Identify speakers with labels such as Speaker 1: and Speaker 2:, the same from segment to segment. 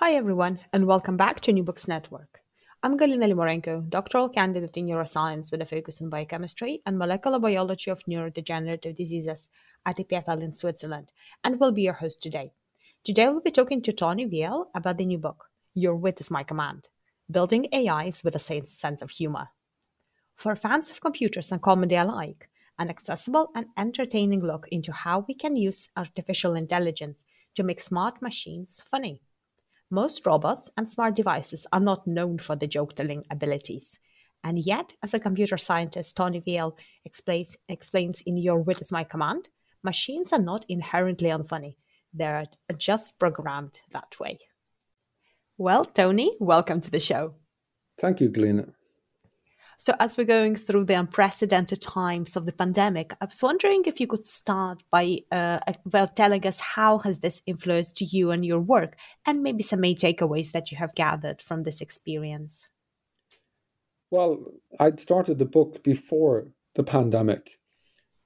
Speaker 1: Hi, everyone, and welcome back to New Books Network. I'm Galina Limorenko, doctoral candidate in neuroscience with a focus on biochemistry and molecular biology of neurodegenerative diseases at EPFL in Switzerland, and will be your host today. Today, we'll be talking to Tony Veale about the new book, Your Wit is My Command Building AIs with a Sense of Humor. For fans of computers and comedy alike, an accessible and entertaining look into how we can use artificial intelligence to make smart machines funny. Most robots and smart devices are not known for their joke telling abilities. And yet, as a computer scientist, Tony Veale explains, explains in Your Wit is My Command, machines are not inherently unfunny. They're just programmed that way. Well, Tony, welcome to the show.
Speaker 2: Thank you, Galina.
Speaker 1: So, as we're going through the unprecedented times of the pandemic, I was wondering if you could start by uh, well telling us how has this influenced you and your work, and maybe some main takeaways that you have gathered from this experience.
Speaker 2: Well, I'd started the book before the pandemic,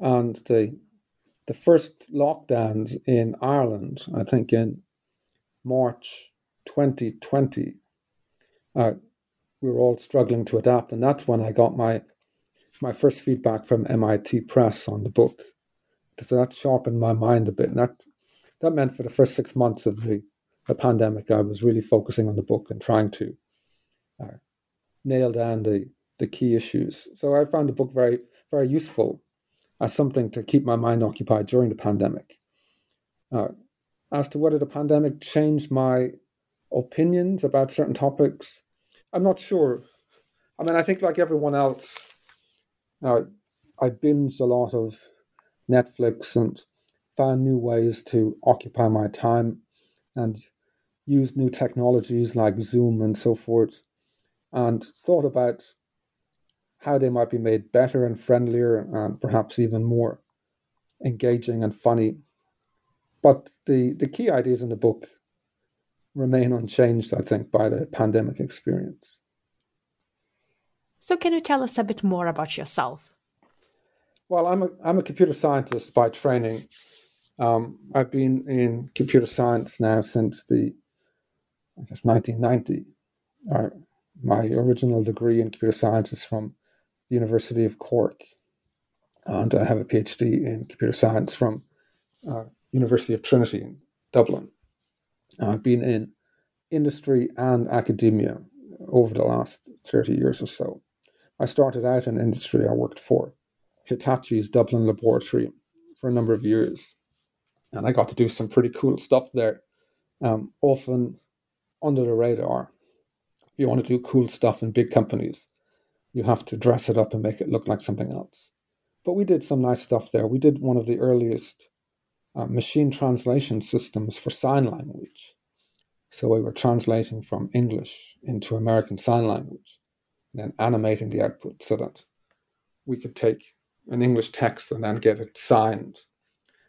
Speaker 2: and the the first lockdowns in Ireland, I think in March 2020. Uh, we were all struggling to adapt, and that's when I got my my first feedback from MIT Press on the book. So that sharpened my mind a bit, and that that meant for the first six months of the, the pandemic, I was really focusing on the book and trying to uh, nail down the the key issues. So I found the book very very useful as something to keep my mind occupied during the pandemic. Uh, as to whether the pandemic changed my opinions about certain topics, I'm not sure. I mean, I think like everyone else, uh, I binge a lot of Netflix and found new ways to occupy my time and use new technologies like Zoom and so forth, and thought about how they might be made better and friendlier and perhaps even more engaging and funny. But the, the key ideas in the book remain unchanged, I think, by the pandemic experience.
Speaker 1: So, can you tell us a bit more about yourself?
Speaker 2: Well, I'm a, I'm a computer scientist by training. Um, I've been in computer science now since the, I guess, 1990. Uh, my original degree in computer science is from the University of Cork, and I have a PhD in computer science from uh, University of Trinity in Dublin. I've been in industry and academia over the last 30 years or so. I started out in industry. I worked for Hitachi's Dublin laboratory for a number of years. And I got to do some pretty cool stuff there, um, often under the radar. If you want to do cool stuff in big companies, you have to dress it up and make it look like something else. But we did some nice stuff there. We did one of the earliest uh, machine translation systems for sign language. So we were translating from English into American Sign Language and then animating the output so that we could take an English text and then get it signed.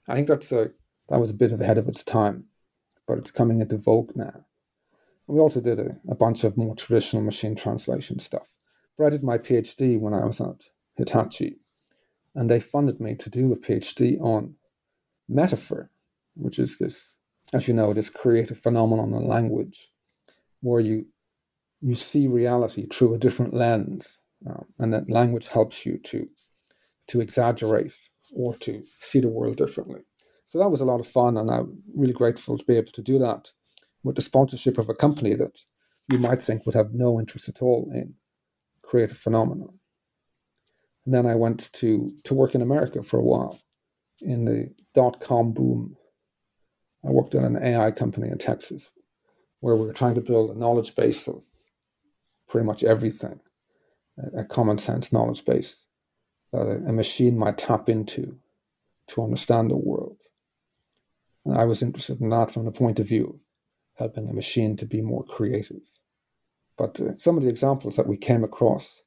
Speaker 2: I think that's a that was a bit ahead of its time, but it's coming into vogue now. We also did a, a bunch of more traditional machine translation stuff. But I did my PhD when I was at Hitachi, and they funded me to do a PhD on metaphor, which is this, as you know, this creative phenomenon in language, where you you see reality through a different lens, um, and that language helps you to to exaggerate or to see the world differently. So that was a lot of fun, and I'm really grateful to be able to do that with the sponsorship of a company that you might think would have no interest at all in creative phenomena. And then I went to to work in America for a while in the dot com boom. I worked at an AI company in Texas where we were trying to build a knowledge base of pretty much everything, a, common sense knowledge base that a, a machine might tap into to understand the world. And I was interested in that from the point of view of helping a machine to be more creative. But uh, some of the examples that we came across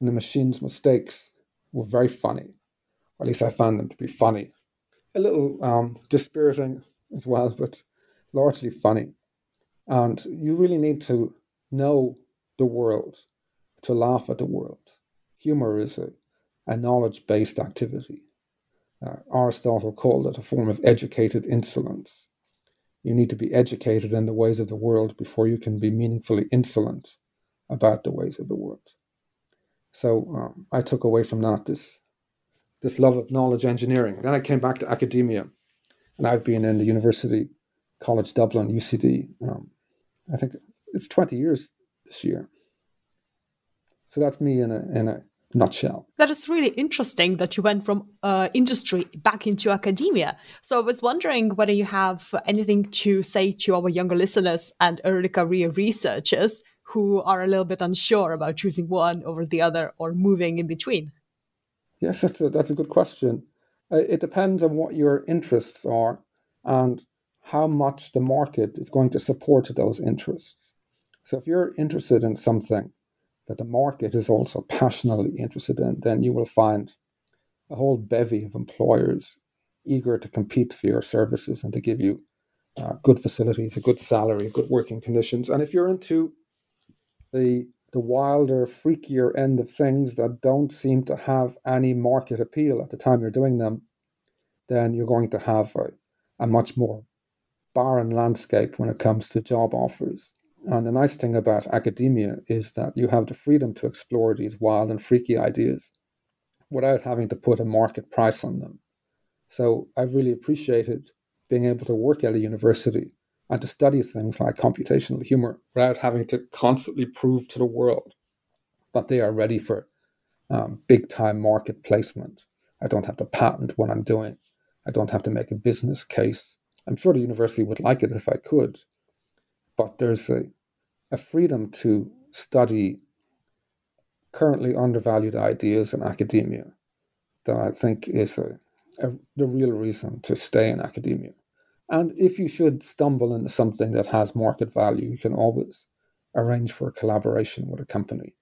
Speaker 2: and the machine's mistakes were very funny. Or at least I found them to be funny. A little um, dispiriting as well, but largely funny. And you really need to know the world to laugh at the world. Humor is a, a knowledge based activity. Uh, Aristotle called it a form of educated insolence. You need to be educated in the ways of the world before you can be meaningfully insolent about the ways of the world. So um, I took away from that this this love of knowledge engineering. Then I came back to academia, and I've been in the University College Dublin (UCD). Um, I think it's twenty years this year. So that's me in a in a nutshell.
Speaker 1: That is really interesting that you went from uh, industry back into academia. So I was wondering whether you have anything to say to our younger listeners and early career researchers who are a little bit unsure about choosing one over the other or moving in between.
Speaker 2: Yes, that's a, that's a good question. Uh, it depends on what your interests are and how much the market is going to support those interests. So if you're interested in something that the market is also passionately interested in, then you will find a whole bevy of employers eager to compete for your services and to give you uh, good facilities, a good salary, good working conditions. And if you're into the the wilder, freakier end of things that don't seem to have any market appeal at the time you're doing them, then you're going to have a, a much more barren landscape when it comes to job offers. And the nice thing about academia is that you have the freedom to explore these wild and freaky ideas without having to put a market price on them. So I've really appreciated being able to work at a university and to study things like computational humor without having to constantly prove to the world that they are ready for um, big time market placement. I don't have to patent what I'm doing. I don't have to make a business case. I'm sure the university would like it if I could, but there's a, a freedom to study currently undervalued ideas in academia that I think is a, a, the real reason to stay in academia. And if you should stumble into something that has market value, you can always arrange for a collaboration with a company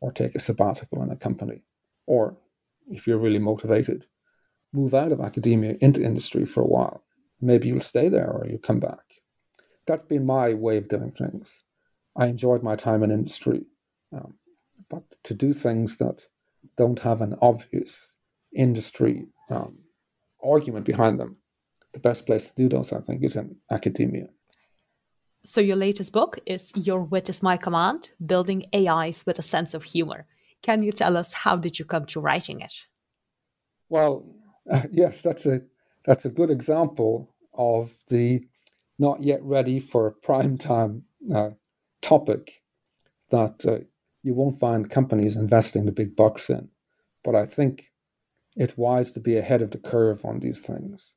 Speaker 2: or take a sabbatical in a company. Or if you're really motivated, move out of academia into industry for a while. Maybe you'll stay there or you'll come back that's been my way of doing things. I enjoyed my time in industry, um, but to do things that don't have an obvious industry um, argument behind them, the best place to do those, I think, is in academia.
Speaker 1: So, your latest book is Your Wit is My Command Building AIs with a Sense of Humor. Can you tell us how did you come to writing it?
Speaker 2: Well, uh, yes, that's a that's a good example of the not yet ready for a prime time uh, topic that uh, you won't find companies investing the big bucks in. But I think it's wise to be ahead of the curve on these things.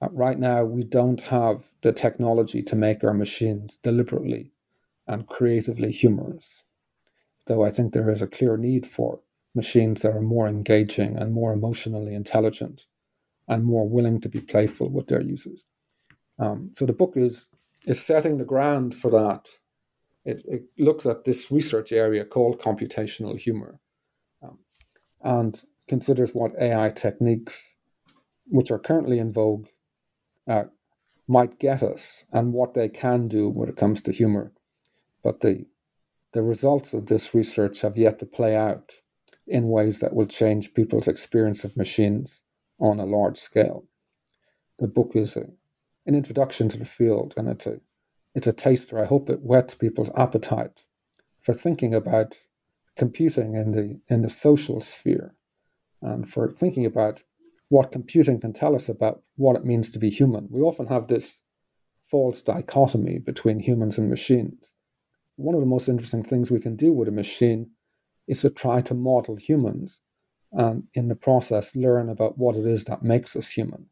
Speaker 2: Uh, right now, we don't have the technology to make our machines deliberately and creatively humorous, though I think there is a clear need for machines that are more engaging and more emotionally intelligent and more willing to be playful with their users. Um, so the book is is setting the ground for that. It, it looks at this research area called computational humor, um, and considers what AI techniques, which are currently in vogue, uh, might get us and what they can do when it comes to humor. But the the results of this research have yet to play out in ways that will change people's experience of machines on a large scale. The book is a, an introduction to the field and it's a it's a taster. I hope it whets people's appetite for thinking about computing in the in the social sphere and for thinking about what computing can tell us about what it means to be human. We often have this false dichotomy between humans and machines. One of the most interesting things we can do with a machine is to try to model humans and in the process learn about what it is that makes us human.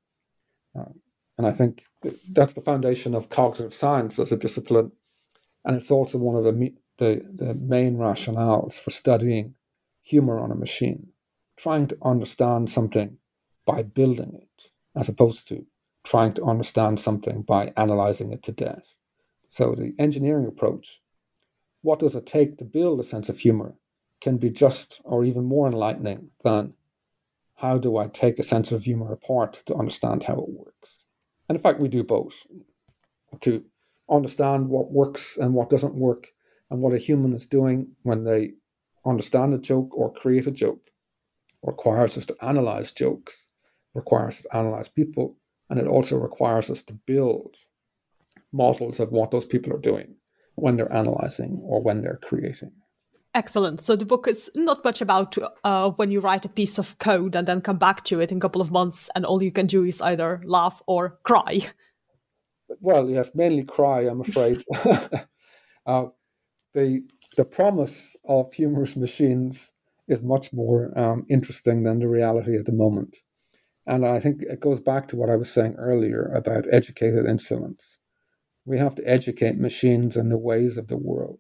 Speaker 2: Uh, and I think that's the foundation of cognitive science as a discipline. And it's also one of the, the, the main rationales for studying humor on a machine, trying to understand something by building it, as opposed to trying to understand something by analyzing it to death. So the engineering approach, what does it take to build a sense of humor, can be just or even more enlightening than how do I take a sense of humor apart to understand how it works. And in fact, we do both to understand what works and what doesn't work and what a human is doing when they understand a joke or create a joke requires us to analyze jokes requires us to analyze people, and it also requires us to build models of what those people are doing when they're analyzing or when they're creating.
Speaker 1: Excellent. So the book is not much about uh, when you write a piece of code and then come back to it in a couple of months, and all you can do is either laugh or cry.
Speaker 2: Well, yes, mainly cry. I'm afraid. uh, the the promise of humorous machines is much more um, interesting than the reality at the moment. And I think it goes back to what I was saying earlier about educated insolence. We have to educate machines in the ways of the world,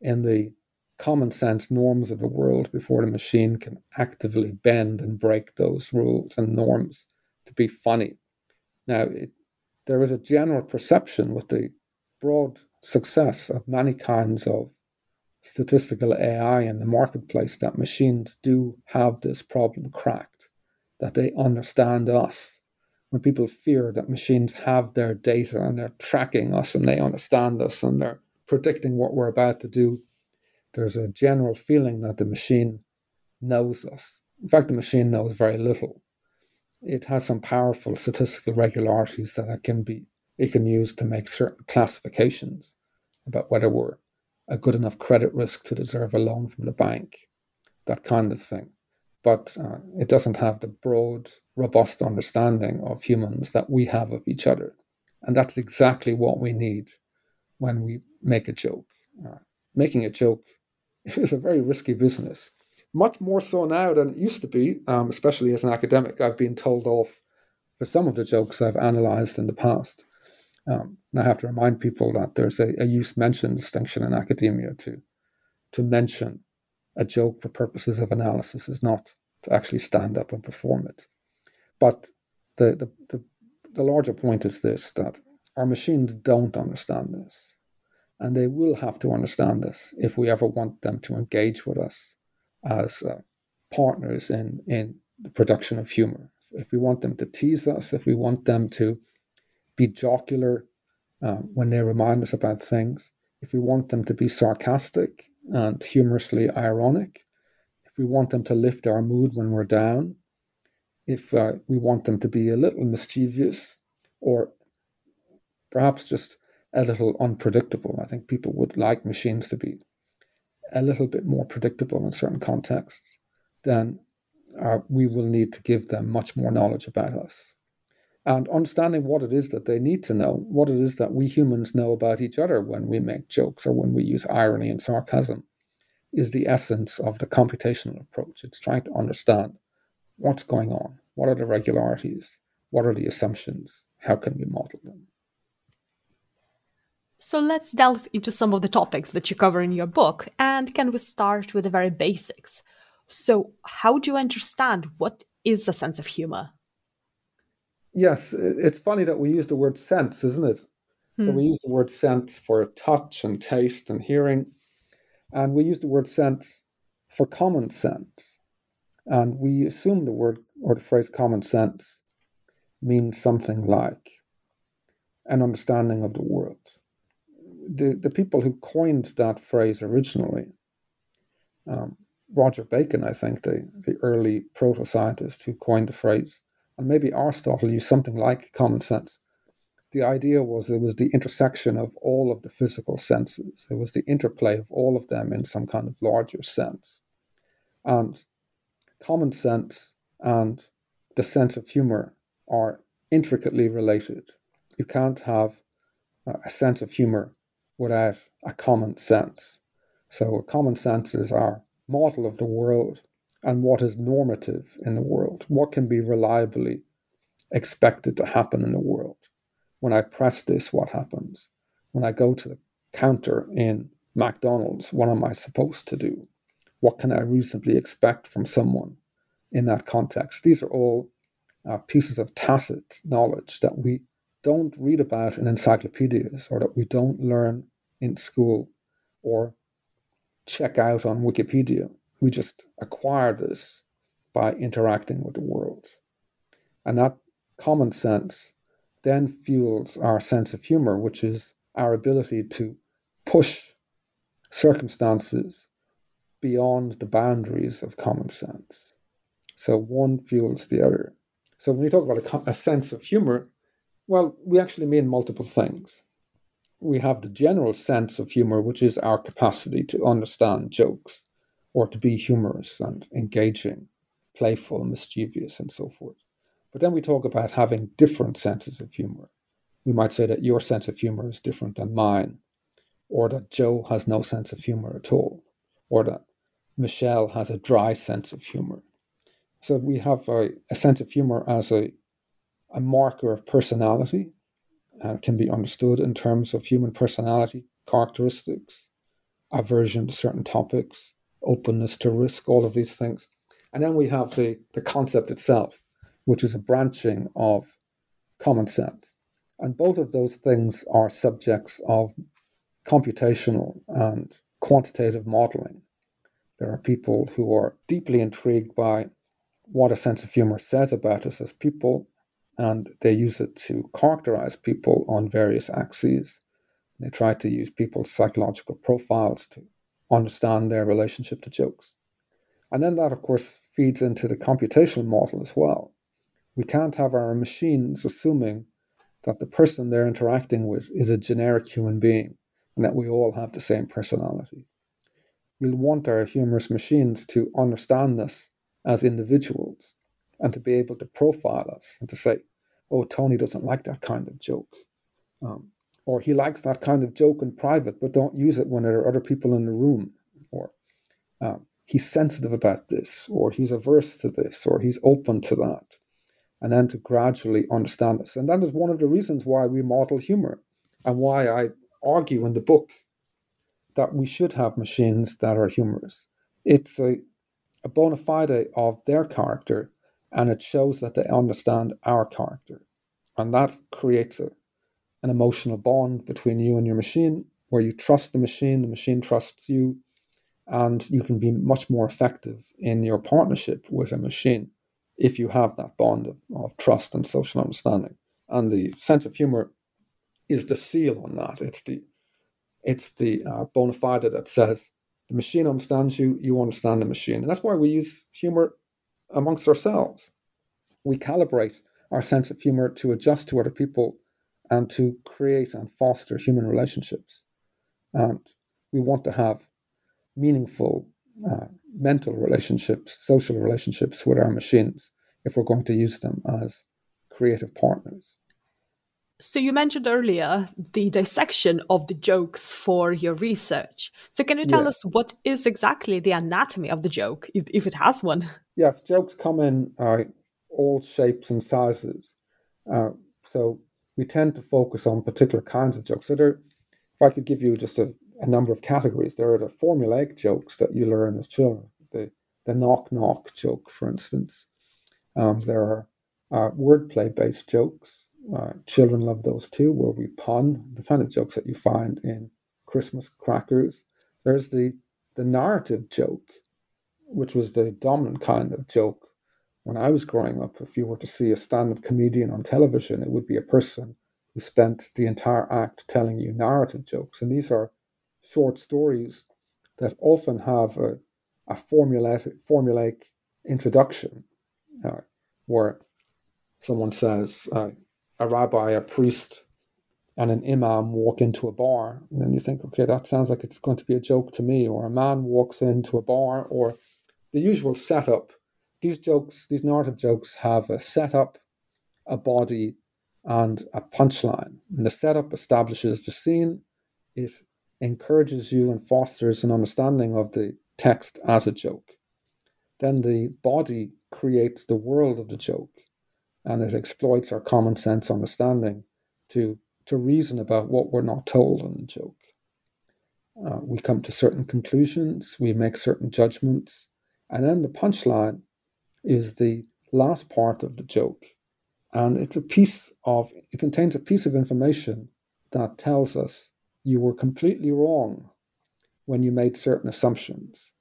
Speaker 2: in the common sense norms of the world before the machine can actively bend and break those rules and norms to be funny. Now, it, there is a general perception with the broad success of many kinds of statistical AI in the marketplace that machines do have this problem cracked that they understand us. When people fear that machines have their data and they're tracking us and they understand us and they're predicting what we're about to do, there's a general feeling that the machine knows us. In fact, the machine knows very little. It has some powerful statistical regularities that it can be it can use to make certain classifications about whether we're a good enough credit risk to deserve a loan from the bank, that kind of thing but uh, it doesn't have the broad, robust understanding of humans that we have of each other. And that's exactly what we need when we make a joke. Uh, making a joke is a very risky business, much more so now than it used to be, um, especially as an academic. I've been told off for some of the jokes I've analyzed in the past. Um, and I have to remind people that there's a, a use mention distinction in academia to, to mention a joke for purposes of analysis is not to actually stand up and perform it. But the, the, the, the larger point is this that our machines don't understand this. And they will have to understand this if we ever want them to engage with us as uh, partners in, in the production of humor. If we want them to tease us, if we want them to be jocular uh, when they remind us about things, if we want them to be sarcastic and humorously ironic, if we want them to lift our mood when we're down, if uh, we want them to be a little mischievous or perhaps just a little unpredictable. I think people would like machines to be a little bit more predictable in certain contexts, then uh, we will need to give them much more knowledge about us. And understanding what it is that they need to know, what it is that we humans know about each other when we make jokes or when we use irony and sarcasm, is the essence of the computational approach. It's trying to understand what's going on, what are the regularities, what are the assumptions, how can we model them.
Speaker 1: So let's delve into some of the topics that you cover in your book, and can we start with the very basics? So, how do you understand what is a sense of humor?
Speaker 2: Yes, it's funny that we use the word sense, isn't it? Hmm. So we use the word sense for touch and taste and hearing, and we use the word sense for common sense. And we assume the word or the phrase common sense means something like an understanding of the world. The, the people who coined that phrase originally, um, Roger Bacon, I think, the, the early proto scientist who coined the phrase, and maybe Aristotle used something like common sense. The idea was it was the intersection of all of the physical senses, it was the interplay of all of them in some kind of larger sense. And common sense and the sense of humor are intricately related. You can't have a sense of humor without a common sense. So, common sense is our model of the world and what is normative in the world, what can be reliably expected to happen in the world. When I press this, what happens? When I go to the counter in McDonald's, what am I supposed to do? What can I reasonably expect from someone in that context? These are all uh, pieces of tacit knowledge that we don't read about in encyclopedias or that we don't learn in school or check out on Wikipedia. We just acquire this by interacting with the world. And that common sense then fuels our sense of humor, which is our ability to push circumstances beyond the boundaries of common sense. So one fuels the other. So when we talk about a, a sense of humor, well, we actually mean multiple things. We have the general sense of humor, which is our capacity to understand jokes or to be humorous and engaging, playful, mischievous, and so forth. But then we talk about having different senses of humor. We might say that your sense of humor is different than mine, or that Joe has no sense of humor at all, or that Michelle has a dry sense of humor. So we have a, a sense of humor as a, a marker of personality and can be understood in terms of human personality characteristics, aversion to certain topics, openness to risk, all of these things. And then we have the, the concept itself, which is a branching of common sense. And both of those things are subjects of computational and quantitative modeling. There are people who are deeply intrigued by what a sense of humor says about us as people, and they use it to characterize people on various axes. They try to use people's psychological profiles to understand their relationship to jokes. And then that, of course, feeds into the computational model as well. We can't have our machines assuming that the person they're interacting with is a generic human being and that we all have the same personality. We'll want our humorous machines to understand us as individuals and to be able to profile us and to say, oh, Tony doesn't like that kind of joke. Um, or he likes that kind of joke in private, but don't use it when there are other people in the room. Or um, he's sensitive about this, or he's averse to this, or he's open to that. And then to gradually understand this. And that is one of the reasons why we model humor and why I argue in the book that we should have machines that are humorous. It's a a bona fide of their character and it shows that they understand our character. And that creates a, an emotional bond between you and your machine where you trust the machine, the machine trusts you, and you can be much more effective in your partnership with a machine if you have that bond of, of trust and social understanding. And the sense of humor is the seal on that. It's the it's the uh, bona fide that says the machine understands you, you understand the machine. And that's why we use humor amongst ourselves. We calibrate our sense of humor to adjust to other people and to create and foster human relationships. And we want to have meaningful uh, mental relationships, social relationships with our machines if we're going to use them as creative partners.
Speaker 1: So you mentioned earlier the dissection of the jokes for your research. So can you tell yeah. us what is exactly the anatomy of the joke, if, if it has one?
Speaker 2: Yes, jokes come in uh, all shapes and sizes. Uh, so we tend to focus on particular kinds of jokes. So there, if I could give you just a, a number of categories, there are the formulaic jokes that you learn as children. The the knock knock joke, for instance. Um, there are uh, wordplay based jokes uh, children love those too, where we pun the kind of jokes that you find in Christmas crackers. There's the the narrative joke, which was the dominant kind of joke when I was growing up. If you were to see a stand up comedian on television, it would be a person who spent the entire act telling you narrative jokes. And these are short stories that often have a, a formulaic, introduction uh, where someone says, uh, a rabbi, a priest, and an imam walk into a bar, and then you think, okay, that sounds like it's going to be a joke to me, or a man walks into a bar, or the usual setup. These jokes, these narrative jokes, have a setup, a body, and a punchline. And the setup establishes the scene, it encourages you and fosters an understanding of the text as a joke. Then the body creates the world of the joke and it exploits our common sense understanding to, to reason about what we're not told in the joke. Uh, we come to certain conclusions, we make certain judgments, and then the punchline is the last part of the joke. And it's a piece of, it contains a piece of information that tells us you were completely wrong when you made certain assumptions.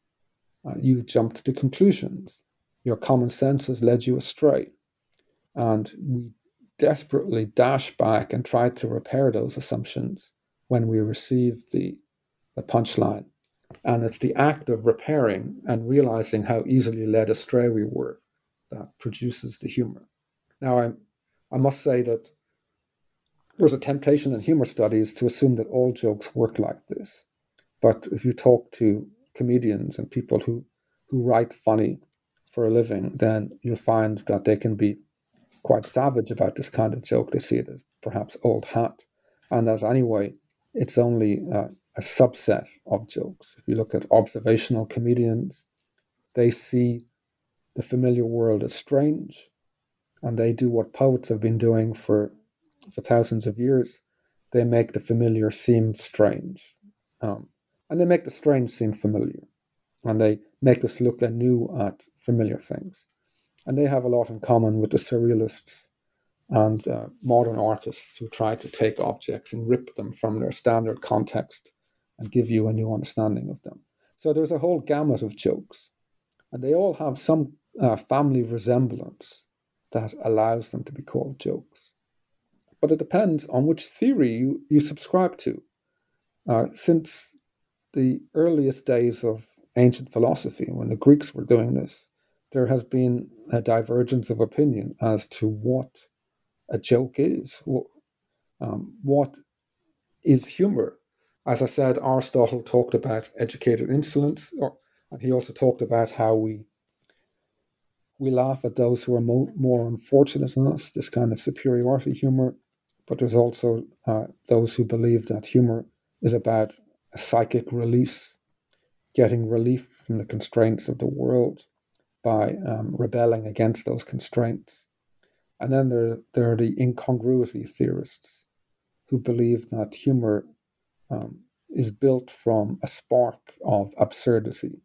Speaker 2: Uh, you jumped to conclusions. Your common sense has led you astray. And we desperately dash back and try to repair those assumptions when we receive the, the punchline. And it's the act of repairing and realizing how easily led astray we were that produces the humor. Now, I, I must say that there's a temptation in humor studies to assume that all jokes work like this. But if you talk to comedians and people who, who write funny for a living, then you'll find that they can be quite savage about this kind of joke. They see it as perhaps old hat, and that anyway, it's only uh, a subset of jokes. If you look at observational comedians, they see the familiar world as strange, and they do what poets have been doing for for thousands of years. They make the familiar seem strange, um, and they make the strange seem familiar, and they make us look anew at familiar things. And they have a lot in common with the surrealists and uh, modern artists who try to take objects and rip them from their standard context and give you a new understanding of them. So there's a whole gamut of jokes, and they all have some uh, family resemblance that allows them to be called jokes. But it depends on which theory you, you subscribe to. Uh, since the earliest days of ancient philosophy, when the Greeks were doing this, there has been a divergence of opinion as to what a joke is. Um, what is humor? As I said, Aristotle talked about educated insolence, or, and he also talked about how we we laugh at those who are mo- more unfortunate than us. This kind of superiority humor, but there's also uh, those who believe that humor is about a psychic release, getting relief from the constraints of the world by um, rebelling against those constraints. And then there, there are the incongruity theorists who believe that humor um, is built from a spark of absurdity,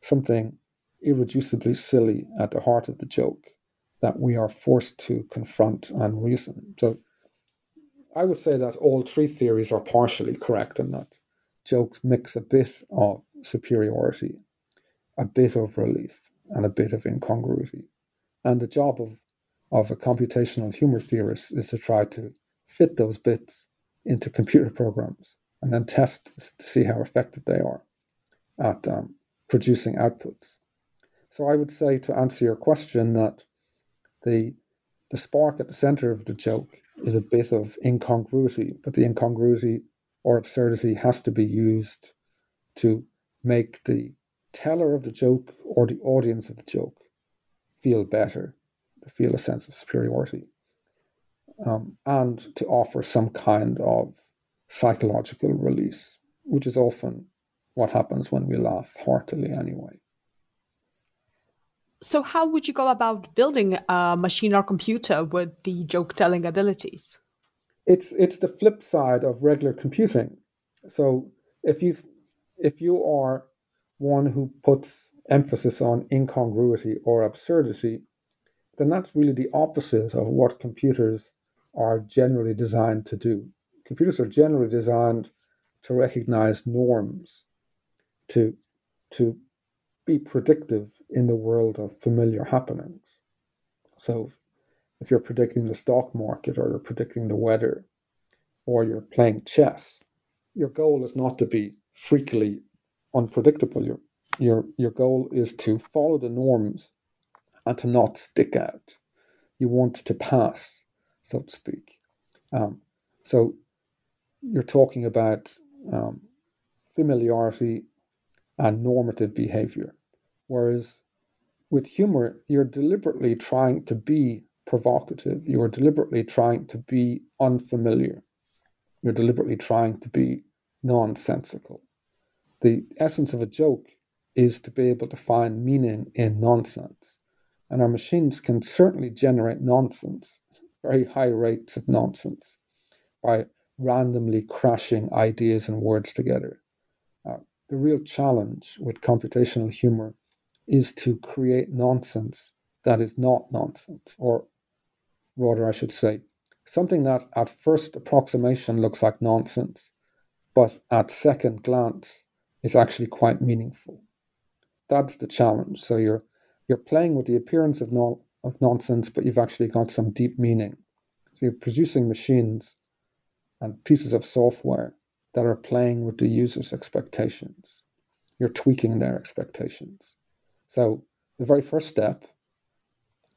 Speaker 2: something irreducibly silly at the heart of the joke that we are forced to confront and reason. So I would say that all three theories are partially correct in that jokes mix a bit of superiority, a bit of relief, and a bit of incongruity. And the job of, of a computational humor theorist is to try to fit those bits into computer programs and then test to see how effective they are at um, producing outputs. So I would say to answer your question that the the spark at the center of the joke is a bit of incongruity, but the incongruity or absurdity has to be used to make the teller of the joke or the audience of the joke feel better, to feel a sense of superiority, um, and to offer some kind of psychological release, which is often what happens when we laugh heartily anyway.
Speaker 1: So, how would you go about building a machine or computer with the joke telling abilities?
Speaker 2: It's it's the flip side of regular computing. So, if you if you are one who puts emphasis on incongruity or absurdity, then that's really the opposite of what computers are generally designed to do. Computers are generally designed to recognize norms, to, to be predictive in the world of familiar happenings. So if you're predicting the stock market or you're predicting the weather or you're playing chess, your goal is not to be freakily unpredictable. Your, your, your goal is to follow the norms and to not stick out. You want to pass, so to speak. Um, so you're talking about um, familiarity and normative behavior. Whereas with humor, you're deliberately trying to be provocative, you're deliberately trying to be unfamiliar, you're deliberately trying to be nonsensical. The essence of a joke is to be able to find meaning in nonsense. And our machines can certainly generate nonsense, very high rates of nonsense, by randomly crashing ideas and words together. Uh, the real challenge with computational humor is to create nonsense that is not nonsense, or rather, I should say, something that at first approximation looks like nonsense, but at second glance is actually quite meaningful. That's the challenge. So you're you're playing with the appearance of non, of nonsense, but you've actually got some deep meaning. So you're producing machines and pieces of software that are playing with the user's expectations. You're tweaking their expectations. So the very first step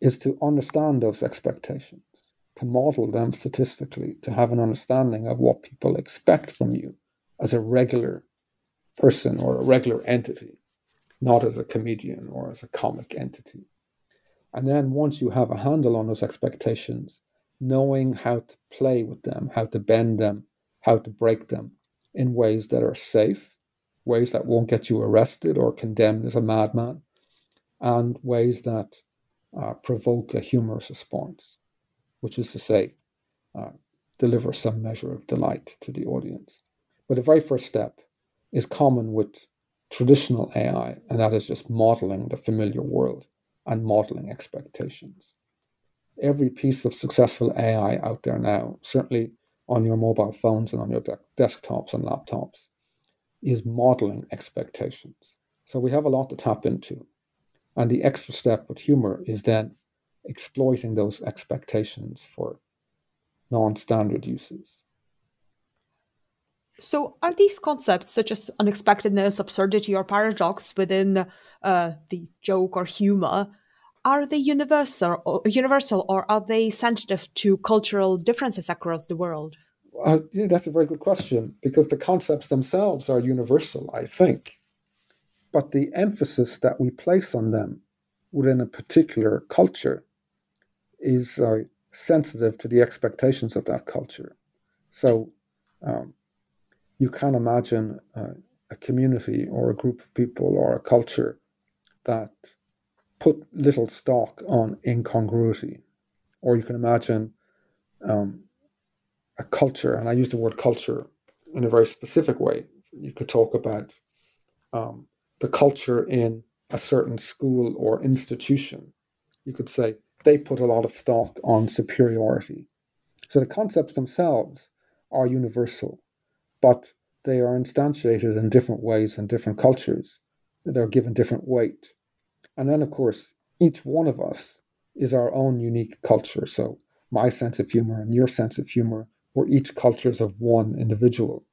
Speaker 2: is to understand those expectations, to model them statistically, to have an understanding of what people expect from you as a regular person or a regular entity, not as a comedian or as a comic entity. And then once you have a handle on those expectations, knowing how to play with them, how to bend them, how to break them in ways that are safe, ways that won't get you arrested or condemned as a madman, and ways that uh, provoke a humorous response, which is to say, uh, deliver some measure of delight to the audience. But the very first step is common with traditional AI, and that is just modeling the familiar world and modeling expectations. Every piece of successful AI out there now, certainly on your mobile phones and on your de- desktops and laptops, is modeling expectations. So we have a lot to tap into. And the extra step with humor is then exploiting those expectations for non standard uses.
Speaker 1: So, are these concepts such as unexpectedness, absurdity, or paradox within uh, the joke or humor? Are they universal, or, universal, or are they sensitive to cultural differences across the world?
Speaker 2: Uh, yeah, that's a very good question because the concepts themselves are universal, I think. But the emphasis that we place on them within a particular culture is uh, sensitive to the expectations of that culture. So, um, you can imagine uh, a community or a group of people or a culture that put little stock on incongruity. Or you can imagine um, a culture, and I use the word culture in a very specific way. You could talk about um, the culture in a certain school or institution. You could say they put a lot of stock on superiority. So the concepts themselves are universal but they are instantiated in different ways in different cultures. They're given different weight. And then, of course, each one of us is our own unique culture. So, my sense of humor and your sense of humor, we're each cultures of one individual.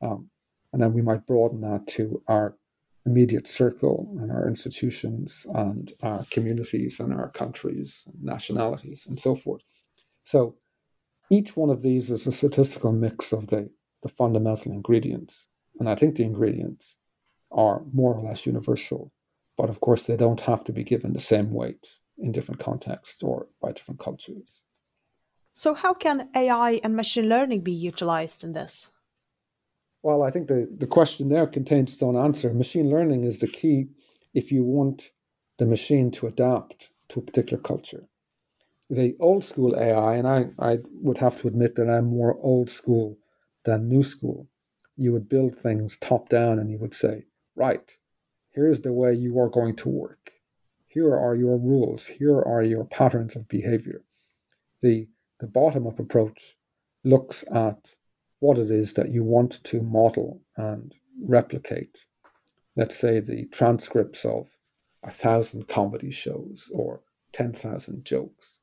Speaker 2: Um, and then we might broaden that to our immediate circle and our institutions and our communities and our countries and nationalities and so forth. So, each one of these is a statistical mix of the the fundamental ingredients. And I think the ingredients are more or less universal, but of course, they don't have to be given the same weight in different contexts or by different cultures.
Speaker 1: So, how can AI and machine learning be utilized in this?
Speaker 2: Well, I think the, the question there contains its own answer. Machine learning is the key if you want the machine to adapt to a particular culture. The old school AI, and I, I would have to admit that I'm more old school than new school. You would build things top down and you would say, right, here's the way you are going to work. Here are your rules. Here are your patterns of behavior. The, the bottom up approach looks at what it is that you want to model and replicate. Let's say the transcripts of a thousand comedy shows or 10,000 jokes.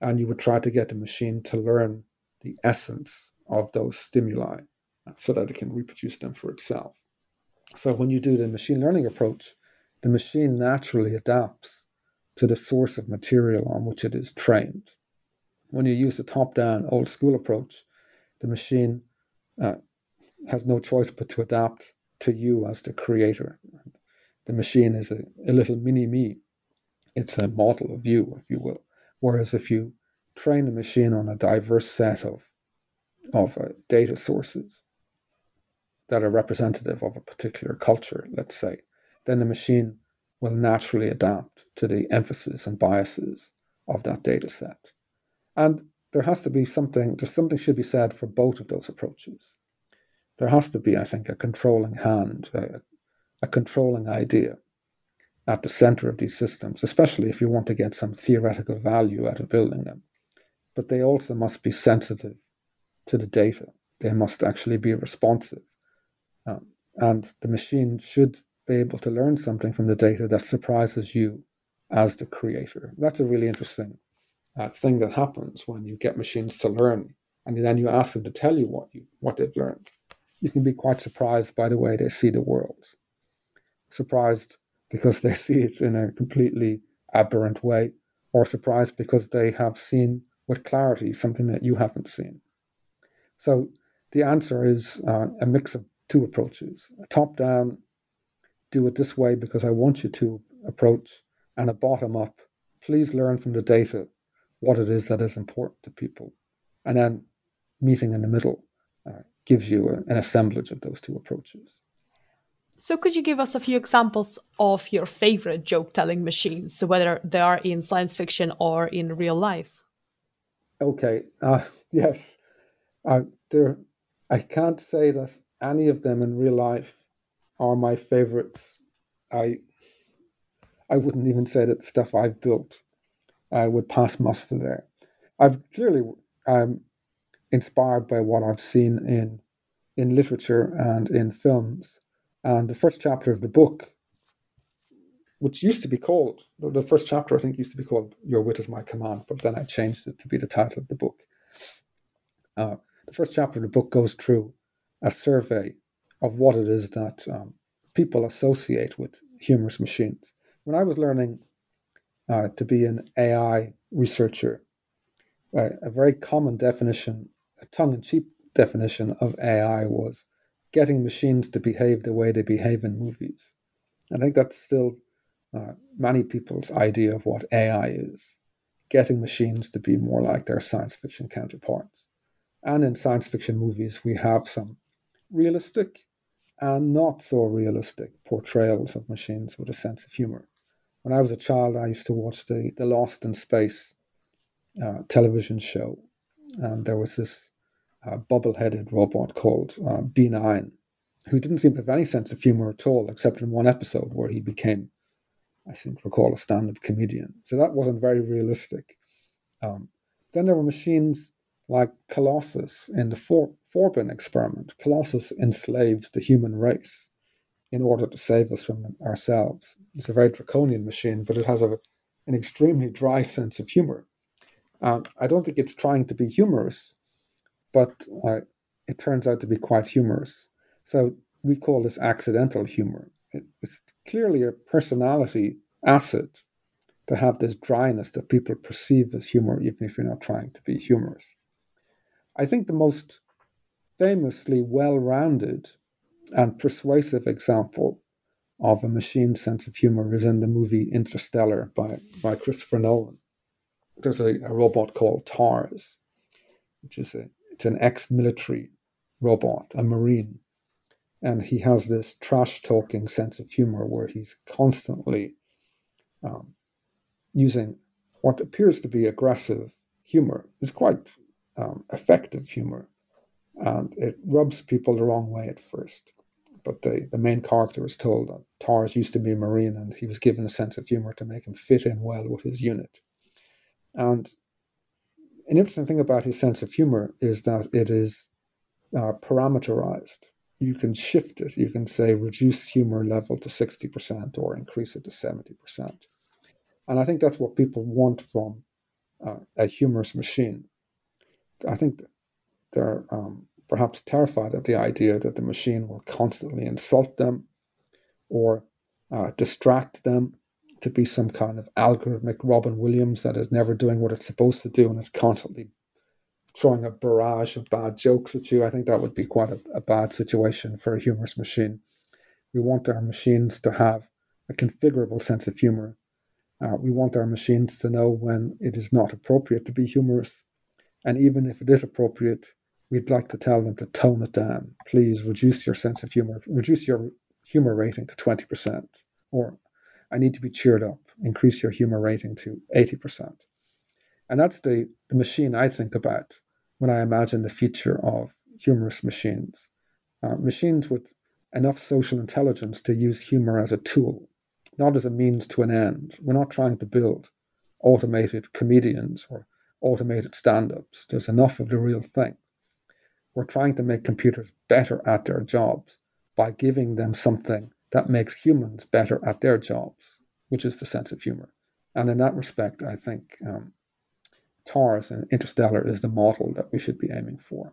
Speaker 2: And you would try to get the machine to learn the essence of those stimuli so that it can reproduce them for itself. So when you do the machine learning approach, the machine naturally adapts to the source of material on which it is trained. When you use the top down old school approach, the machine uh, has no choice but to adapt to you as the creator. The machine is a, a little mini me. It's a model of you, if you will. Whereas if you train the machine on a diverse set of, of uh, data sources that are representative of a particular culture, let's say, then the machine will naturally adapt to the emphasis and biases of that data set. And there has to be something, there's something should be said for both of those approaches. There has to be, I think, a controlling hand, a, a controlling idea at the center of these systems, especially if you want to get some theoretical value out of building them. But they also must be sensitive to the data. They must actually be responsive. And the machine should be able to learn something from the data that surprises you as the creator. That's a really interesting uh, thing that happens when you get machines to learn, and then you ask them to tell you what you what they've learned. You can be quite surprised by the way they see the world. Surprised because they see it in a completely aberrant way, or surprised because they have seen with clarity something that you haven't seen. So the answer is uh, a mix of two approaches: a top-down do it this way because I want you to approach, and a bottom up. Please learn from the data what it is that is important to people. And then meeting in the middle uh, gives you a, an assemblage of those two approaches.
Speaker 1: So, could you give us a few examples of your favorite joke telling machines, whether they are in science fiction or in real life?
Speaker 2: Okay, uh, yes. Uh, there, I can't say that any of them in real life are my favorites. I I wouldn't even say that stuff I've built uh, would pass muster there. I've clearly um, inspired by what I've seen in in literature and in films. And the first chapter of the book, which used to be called the first chapter, I think used to be called "Your Wit Is My Command," but then I changed it to be the title of the book. Uh, the first chapter of the book goes through a survey of what it is that um, people associate with humorous machines. When I was learning uh, to be an AI researcher, uh, a very common definition, a tongue in cheek definition of AI was getting machines to behave the way they behave in movies. I think that's still uh, many people's idea of what AI is getting machines to be more like their science fiction counterparts. And in science fiction movies, we have some realistic and not so realistic portrayals of machines with a sense of humor. When I was a child, I used to watch the, the Lost in Space uh, television show, and there was this uh, bubble headed robot called uh, B9 who didn't seem to have any sense of humor at all, except in one episode where he became, I seem to recall, a stand up comedian. So that wasn't very realistic. Um, then there were machines like Colossus in the For- Forbin experiment, Colossus enslaves the human race in order to save us from ourselves. It's a very draconian machine, but it has a, an extremely dry sense of humor. Um, I don't think it's trying to be humorous, but uh, it turns out to be quite humorous. So we call this accidental humor. It, it's clearly a personality asset to have this dryness that people perceive as humor, even if you're not trying to be humorous. I think the most famously well rounded and persuasive example of a machine sense of humor is in the movie Interstellar by, by Christopher Nolan. There's a, a robot called TARS, which is a it's an ex-military robot, a marine, and he has this trash-talking sense of humor where he's constantly um, using what appears to be aggressive humor. It's quite um, effective humor, and it rubs people the wrong way at first. But the, the main character is told that Tars used to be a Marine and he was given a sense of humor to make him fit in well with his unit. And an interesting thing about his sense of humor is that it is uh, parameterized. you can shift it. You can say reduce humor level to 60% or increase it to 70%. And I think that's what people want from uh, a humorous machine. I think they're um, perhaps terrified of the idea that the machine will constantly insult them or uh, distract them to be some kind of algorithmic Robin Williams that is never doing what it's supposed to do and is constantly throwing a barrage of bad jokes at you. I think that would be quite a, a bad situation for a humorous machine. We want our machines to have a configurable sense of humor. Uh, we want our machines to know when it is not appropriate to be humorous. And even if it is appropriate, we'd like to tell them to tone it down. Please reduce your sense of humor, reduce your humor rating to 20%. Or I need to be cheered up, increase your humor rating to 80%. And that's the, the machine I think about when I imagine the future of humorous machines. Uh, machines with enough social intelligence to use humor as a tool, not as a means to an end. We're not trying to build automated comedians or automated stand ups. There's enough of the real thing. We're trying to make computers better at their jobs by giving them something that makes humans better at their jobs, which is the sense of humor. And in that respect, I think um, TARS and Interstellar is the model that we should be aiming for.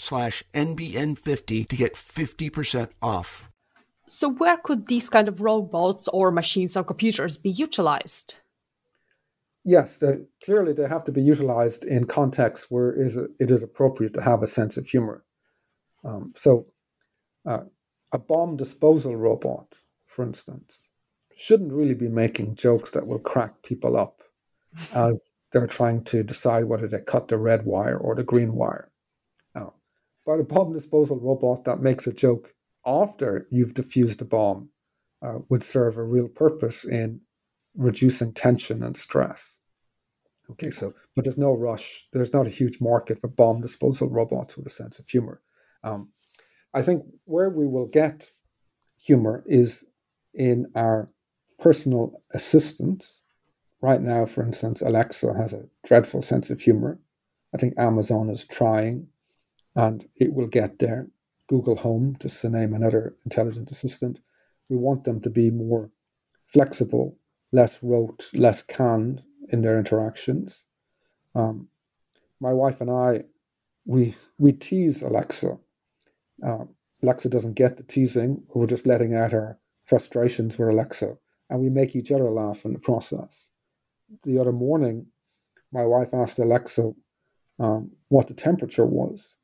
Speaker 3: slash NBN50 to get 50% off.
Speaker 1: So where could these kind of robots or machines or computers be utilized?
Speaker 2: Yes, they, clearly they have to be utilized in contexts where is it is appropriate to have a sense of humor. Um, so, uh, a bomb disposal robot, for instance, shouldn't really be making jokes that will crack people up as they're trying to decide whether they cut the red wire or the green wire a bomb disposal robot that makes a joke after you've defused a bomb uh, would serve a real purpose in reducing tension and stress. Okay, so, but there's no rush. There's not a huge market for bomb disposal robots with a sense of humor. Um, I think where we will get humor is in our personal assistants. Right now, for instance, Alexa has a dreadful sense of humor. I think Amazon is trying and it will get there. Google Home, just to name another intelligent assistant, we want them to be more flexible, less rote, less canned in their interactions. Um, my wife and I, we we tease Alexa. Uh, Alexa doesn't get the teasing. We're just letting out our frustrations with Alexa, and we make each other laugh in the process. The other morning, my wife asked Alexa um, what the temperature was,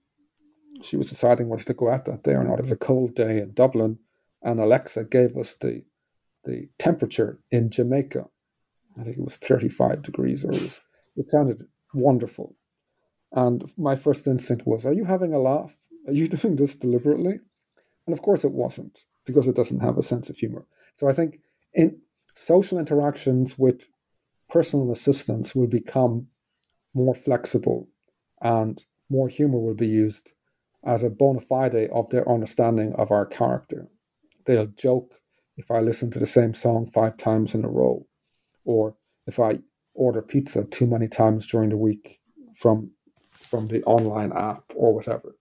Speaker 2: she was deciding whether to go out that day or not. It was a cold day in Dublin, and Alexa gave us the the temperature in Jamaica. I think it was 35 degrees, or it, was, it sounded wonderful. And my first instinct was, Are you having a laugh? Are you doing this deliberately? And of course, it wasn't, because it doesn't have a sense of humor. So I think in social interactions with personal assistants will become more flexible and more humor will be used as a bona fide of their understanding of our character. They'll joke if I listen to the same song five times in a row, or if I order pizza too many times during the week from from the online app or whatever.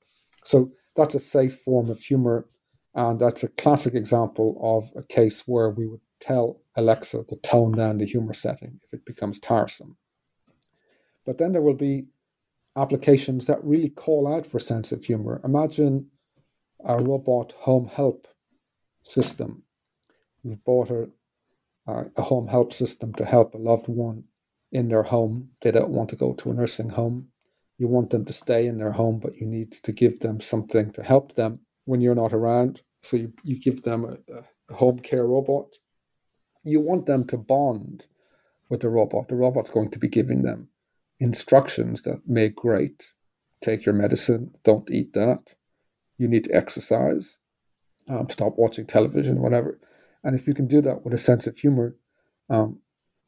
Speaker 2: So that's a safe form of humor, and that's a classic example of a case where we would tell Alexa to tone down the humor setting if it becomes tiresome. But then there will be applications that really call out for sense of humor. Imagine a robot home help system. You've bought a, a home help system to help a loved one in their home. They don't want to go to a nursing home. You want them to stay in their home, but you need to give them something to help them when you're not around. So you, you give them a, a home care robot. You want them to bond with the robot. The robot's going to be giving them instructions that make great. Take your medicine, don't eat that. You need to exercise, um, stop watching television, whatever. And if you can do that with a sense of humor um,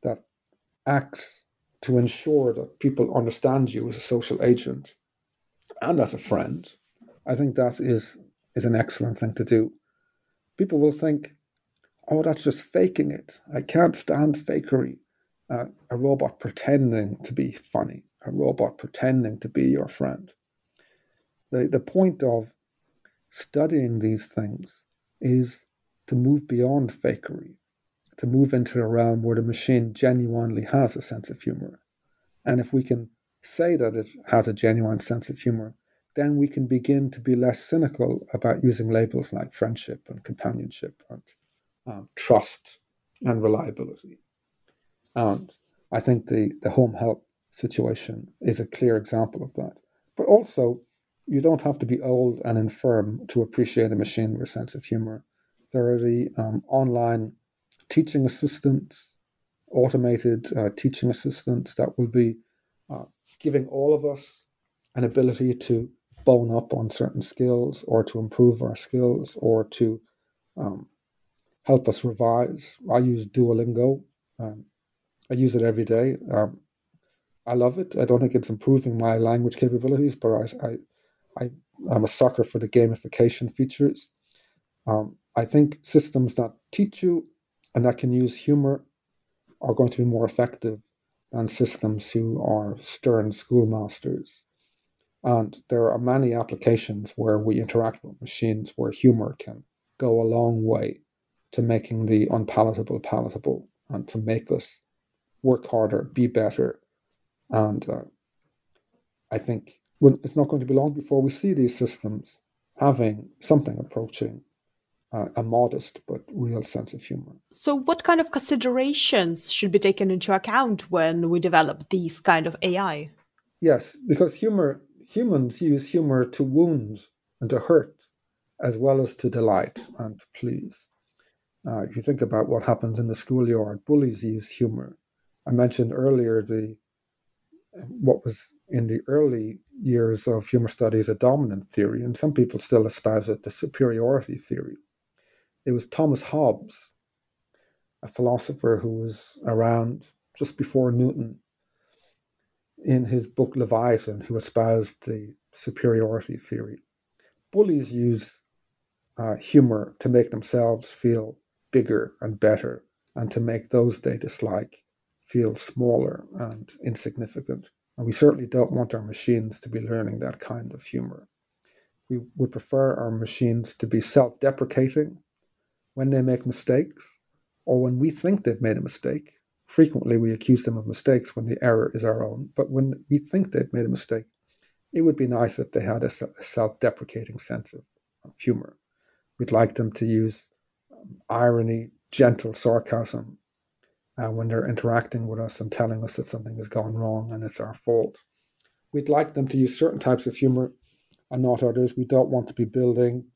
Speaker 2: that acts to ensure that people understand you as a social agent and as a friend, I think that is is an excellent thing to do. People will think, "Oh, that's just faking it. I can't stand fakery." Uh, a robot pretending to be funny, a robot pretending to be your friend. The the point of studying these things is to move beyond fakery, to move into a realm where the machine genuinely has a sense of humor. And if we can say that it has a genuine sense of humor, then we can begin to be less cynical about using labels like friendship and companionship and um, trust and reliability. And I think the, the home help situation is a clear example of that. But also, you don't have to be old and infirm to appreciate a machine with a sense of humor. There are the um, online teaching assistants, automated uh, teaching assistants that will be uh, giving all of us an ability to bone up on certain skills or to improve our skills or to um, help us revise. I use Duolingo. Um, I use it every day. Um, I love it. I don't think it's improving my language capabilities, but I, I, I am a sucker for the gamification features. Um, I think systems that teach you and that can use humor are going to be more effective than systems who are stern schoolmasters. And there are many applications where we interact with machines where humor can go a long way to making the unpalatable palatable and to make us work harder, be better. And uh, I think it's not going to be long before we see these systems having something approaching uh, a modest but real sense of humor.
Speaker 1: So, what kind of considerations should be taken into account when we develop these kind of AI?
Speaker 2: Yes, because humor humans use humor to wound and to hurt, as well as to delight and to please. Uh, if you think about what happens in the schoolyard, bullies use humor. I mentioned earlier the what was in the early years of humor studies a dominant theory, and some people still espouse it, the superiority theory. It was Thomas Hobbes, a philosopher who was around just before Newton, in his book Leviathan, who espoused the superiority theory. Bullies use uh, humor to make themselves feel bigger and better and to make those they dislike feel smaller and insignificant. And we certainly don't want our machines to be learning that kind of humor. We would prefer our machines to be self deprecating when they make mistakes or when we think they've made a mistake. Frequently, we accuse them of mistakes when the error is our own, but when we think they've made a mistake, it would be nice if they had a self deprecating sense of, humor. We'd like them to use um, irony, gentle sarcasm uh, when they're interacting with us and telling us that something has gone wrong and it's our fault. We'd like them to use certain types of humor and not others. We don't want to be building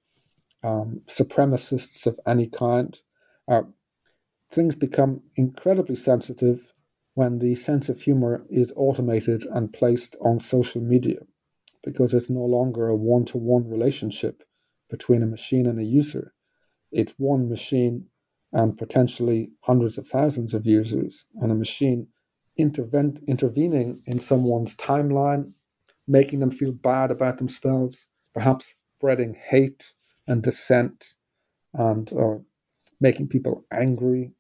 Speaker 2: um, supremacists of any kind. Uh, things become incredibly sensitive when the sense of humor is automated and placed on social media because it's no longer a one to one relationship between a machine and a user. It's one machine and potentially hundreds of thousands of users and a machine interven- intervening in someone's timeline, making them feel bad about themselves, perhaps spreading hate and dissent and uh, making people angry,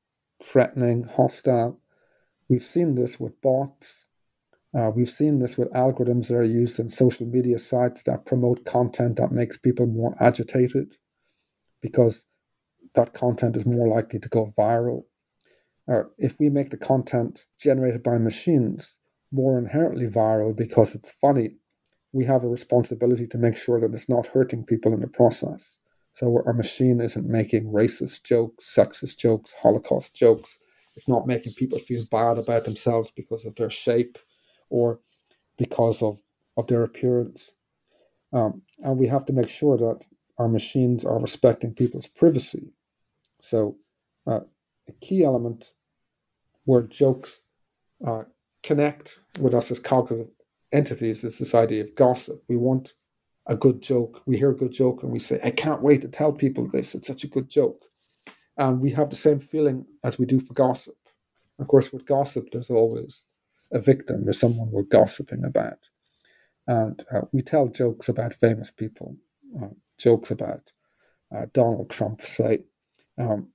Speaker 2: threatening, hostile. We've seen this with bots. Uh, we've seen this with algorithms that are used in social media sites that promote content that makes people more agitated because that content is more likely to go viral. Or if we make the content generated by machines more inherently viral because it's funny, we have a responsibility to make sure that it's not hurting people in the process. So our machine isn't making racist jokes, sexist jokes, Holocaust jokes. It's not making people feel bad about themselves because of their shape or because of, of their appearance. Um, and we have to make sure that our machines are respecting people's privacy. So, uh, a key element where jokes uh, connect with us as cognitive entities is this idea of gossip. We want a good joke. We hear a good joke and we say, I can't wait to tell people this. It's such a good joke. And we have the same feeling as we do for gossip. Of course, with gossip, there's always a victim, there's someone we're gossiping about. And uh, we tell jokes about famous people, uh, jokes about uh, Donald Trump, say. Um,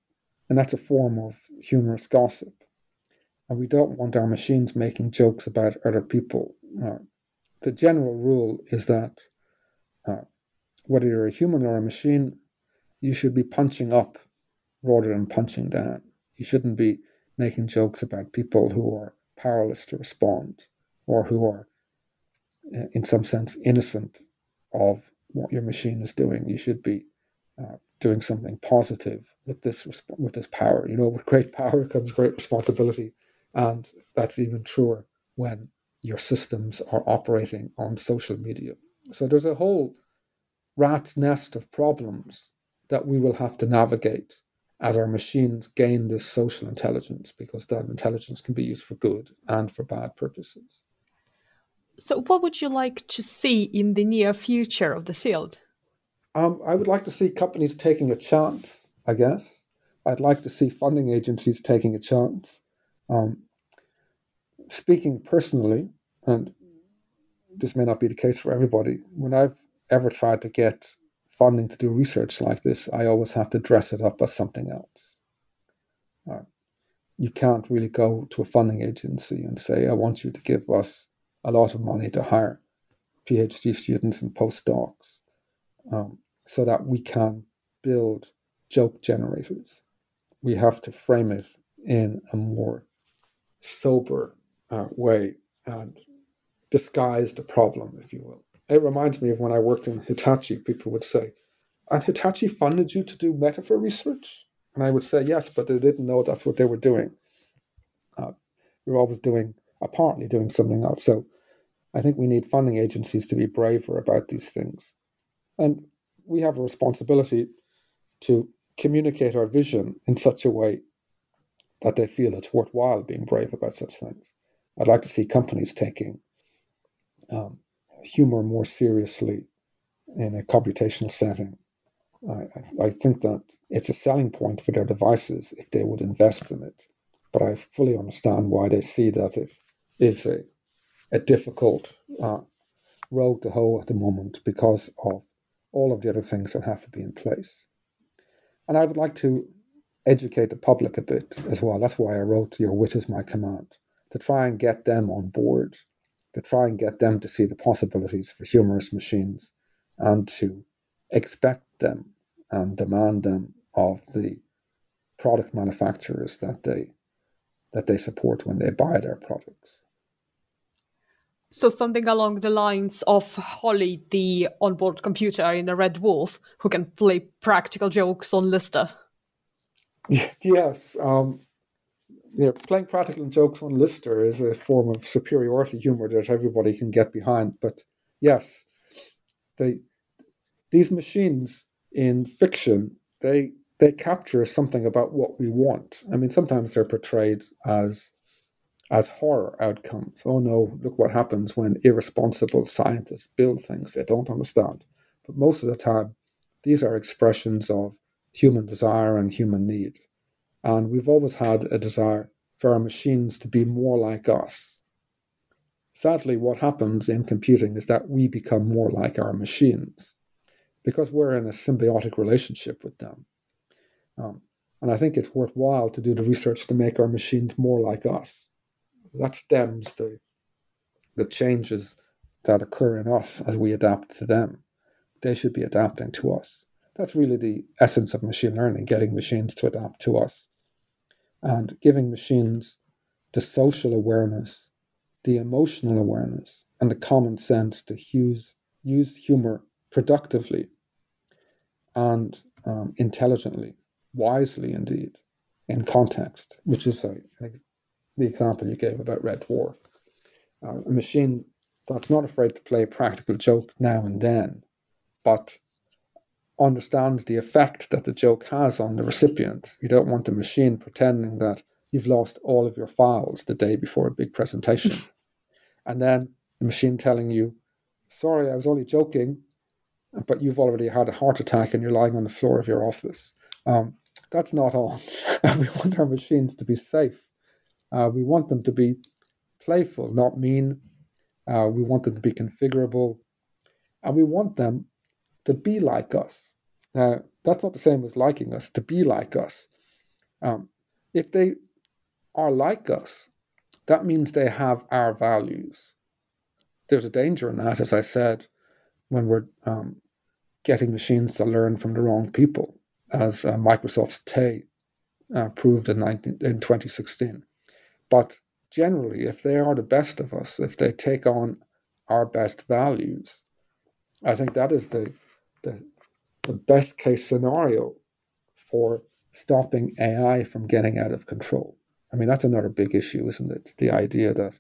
Speaker 2: and that's a form of humorous gossip. And we don't want our machines making jokes about other people. Uh, the general rule is that uh, whether you're a human or a machine, you should be punching up rather than punching down. You shouldn't be making jokes about people who are powerless to respond or who are, uh, in some sense, innocent of what your machine is doing. You should be uh, doing something positive with this with this power. You know, with great power comes great responsibility, and that's even truer when your systems are operating on social media. So there's a whole rat's nest of problems that we will have to navigate as our machines gain this social intelligence, because that intelligence can be used for good and for bad purposes.
Speaker 1: So, what would you like to see in the near future of the field?
Speaker 2: Um, I would like to see companies taking a chance, I guess. I'd like to see funding agencies taking a chance. Um, speaking personally, and this may not be the case for everybody, when I've ever tried to get funding to do research like this, I always have to dress it up as something else. Uh, you can't really go to a funding agency and say, I want you to give us a lot of money to hire PhD students and postdocs um, so that we can build joke generators. We have to frame it in a more sober uh, way and disguise the problem, if you will. It reminds me of when I worked in Hitachi, people would say, and Hitachi funded you to do metaphor research? And I would say, yes, but they didn't know that's what they were doing. Uh, you're always doing, apparently doing something else. So I think we need funding agencies to be braver about these things. And we have a responsibility to communicate our vision in such a way that they feel it's worthwhile being brave about such things. I'd like to see companies taking um, humor more seriously in a computational setting. I, I think that it's a selling point for their devices if they would invest in it. But I fully understand why they see that it is a, a difficult uh, road to hoe at the moment because of all of the other things that have to be in place. And I would like to educate the public a bit as well. That's why I wrote Your Wit is My Command, to try and get them on board to try and get them to see the possibilities for humorous machines and to expect them and demand them of the product manufacturers that they that they support when they buy their products.
Speaker 1: So something along the lines of Holly, the onboard computer in a Red Dwarf, who can play practical jokes on Lister.
Speaker 2: Yes, um, you know, playing practical jokes on Lister is a form of superiority humor that everybody can get behind. But yes, they these machines in fiction they they capture something about what we want. I mean, sometimes they're portrayed as as horror outcomes. Oh no, look what happens when irresponsible scientists build things they don't understand. But most of the time, these are expressions of human desire and human need. And we've always had a desire for our machines to be more like us. Sadly, what happens in computing is that we become more like our machines because we're in a symbiotic relationship with them. Um, and I think it's worthwhile to do the research to make our machines more like us. That stems the, the changes that occur in us as we adapt to them. They should be adapting to us. That's really the essence of machine learning, getting machines to adapt to us and giving machines the social awareness, the emotional awareness, and the common sense to use, use humor productively and um, intelligently, wisely indeed, in context, which is a, the example you gave about Red Dwarf. Uh, a machine that's not afraid to play a practical joke now and then, but understands the effect that the joke has on the recipient. You don't want a machine pretending that you've lost all of your files the day before a big presentation. and then the machine telling you, sorry, I was only joking, but you've already had a heart attack and you're lying on the floor of your office. Um, that's not on. we want our machines to be safe. Uh, we want them to be playful, not mean. Uh, we want them to be configurable. And we want them to be like us. Now, that's not the same as liking us, to be like us. Um, if they are like us, that means they have our values. There's a danger in that, as I said, when we're um, getting machines to learn from the wrong people, as uh, Microsoft's Tay uh, proved in, 19, in 2016. But generally, if they are the best of us, if they take on our best values, I think that is the, the, the best case scenario for stopping AI from getting out of control. I mean, that's another big issue, isn't it? The idea that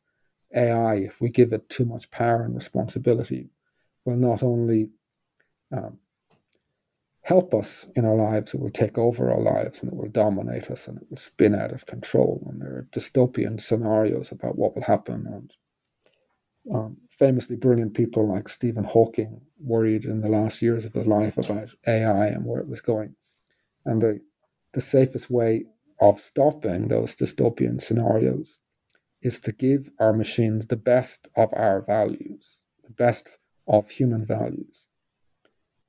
Speaker 2: AI, if we give it too much power and responsibility, will not only um, help us in our lives, it will take over our lives and it will dominate us and it will spin out of control. And there are dystopian scenarios about what will happen. And um, famously brilliant people like Stephen Hawking worried in the last years of his life about AI and where it was going. And the, the safest way of stopping those dystopian scenarios is to give our machines the best of our values, the best of human values.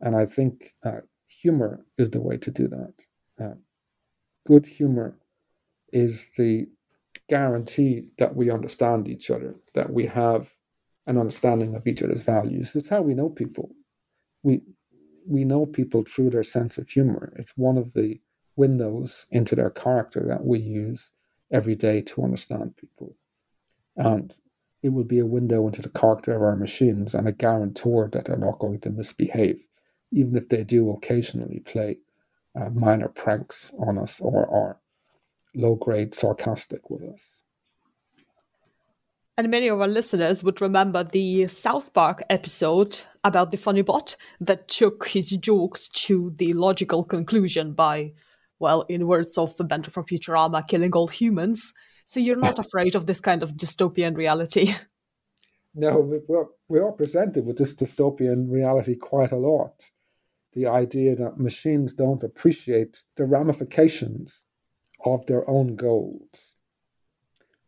Speaker 2: And I think uh, humor is the way to do that. Uh, good humor is the guarantee that we understand each other, that we have an understanding of each other's values. It's how we know people. We we know people through their sense of humor. It's one of the windows into their character that we use every day to understand people. And it will be a window into the character of our machines and a guarantor that they're not going to misbehave, even if they do occasionally play uh, minor pranks on us or are low grade sarcastic with us.
Speaker 1: And many of our listeners would remember the South Park episode about the funny bot that took his jokes to the logical conclusion by well, in words of the Bender from Futurama, killing all humans. So you're not afraid of this kind of dystopian reality.
Speaker 2: No, we're, we are presented with this dystopian reality quite a lot. The idea that machines don't appreciate the ramifications of their own goals.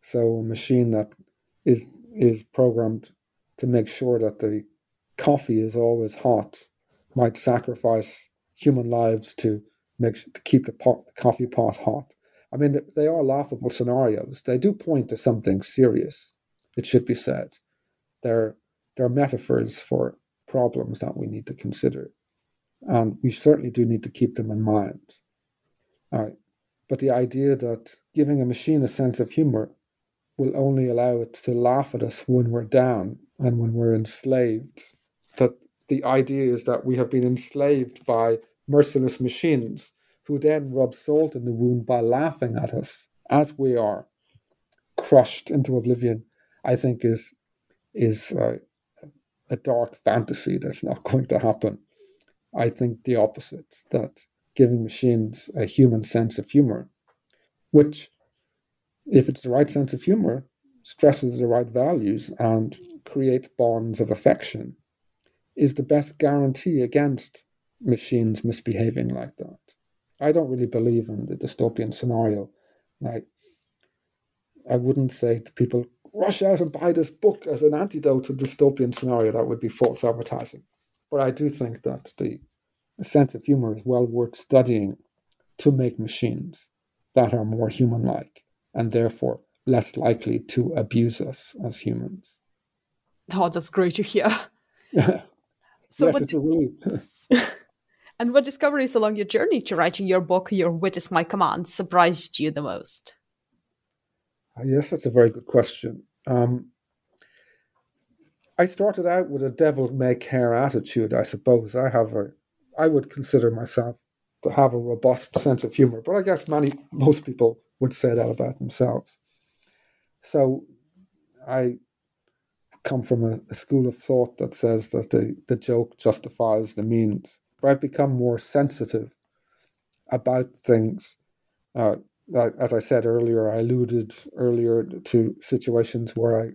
Speaker 2: So a machine that is is programmed to make sure that the coffee is always hot might sacrifice human lives to make to keep the pot, the coffee pot hot. I mean, they are laughable scenarios. They do point to something serious. It should be said. They're they're metaphors for problems that we need to consider, and we certainly do need to keep them in mind. All right. But the idea that giving a machine a sense of humor will only allow it to laugh at us when we're down and when we're enslaved, that the idea is that we have been enslaved by merciless machines who then rub salt in the wound by laughing at us as we are crushed into oblivion, I think is is uh, a dark fantasy that's not going to happen. I think the opposite, that giving machines a human sense of humor, which, if it's the right sense of humor, stresses the right values and creates bonds of affection, is the best guarantee against machines misbehaving like that. I don't really believe in the dystopian scenario. Like, I wouldn't say to people, rush out and buy this book as an antidote to dystopian scenario. That would be false advertising. But I do think that the sense of humor is well worth studying to make machines that are more human like and therefore less likely to abuse us as humans.
Speaker 1: Oh, that's great to hear.
Speaker 2: so yes, it's a relief.
Speaker 1: And what discoveries along your journey to writing your book, Your Wit is My Command, surprised you the most?
Speaker 2: Uh, yes, that's a very good question. Um, I started out with a devil may care attitude, I suppose. I have a, I would consider myself to have a robust sense of humor, but I guess many most people would say that about themselves. So I come from a, a, school of thought that says that the, the joke justifies the means. But I've become more sensitive about things. Uh, as I said earlier, I alluded earlier to situations where I,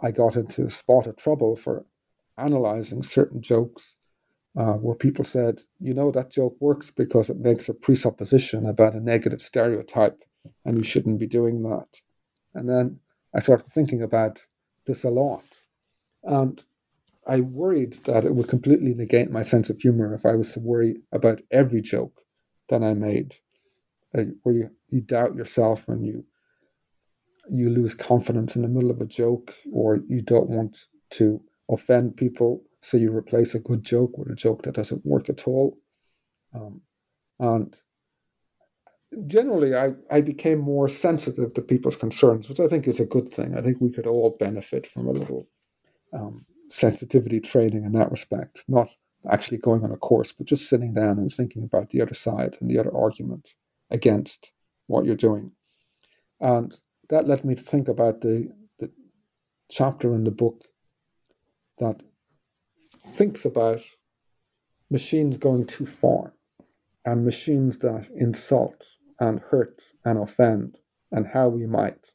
Speaker 2: I got into a spot of trouble for analyzing certain jokes uh, where people said, you know, that joke works because it makes a presupposition about a negative stereotype, and you shouldn't be doing that. And then I started thinking about this a lot. And I worried that it would completely negate my sense of humor if I was to worry about every joke that I made, uh, where you, you doubt yourself and you you lose confidence in the middle of a joke, or you don't want to offend people, so you replace a good joke with a joke that doesn't work at all. Um, and generally, I, I became more sensitive to people's concerns, which I think is a good thing. I think we could all benefit from a little um, sensitivity training in that respect, not actually going on a course, but just sitting down and thinking about the other side and the other argument against what you're doing. And that led me to think about the, the chapter in the book that thinks about machines going too far and machines that insult and hurt and offend and how we might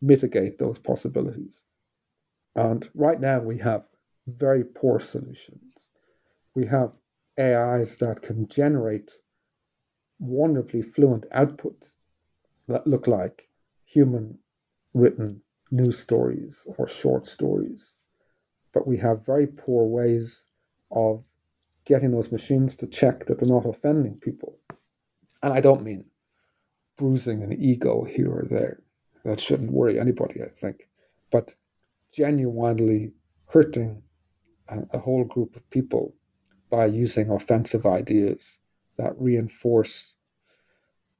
Speaker 2: mitigate those possibilities. And right now we have very poor solutions. We have AIs that can generate wonderfully fluent outputs that look like human written news stories or short stories. But we have very poor ways of getting those machines to check that they're not offending people. And I don't mean bruising an ego here or there. That shouldn't worry anybody, I think. But genuinely hurting a, whole group of people by using offensive ideas that reinforce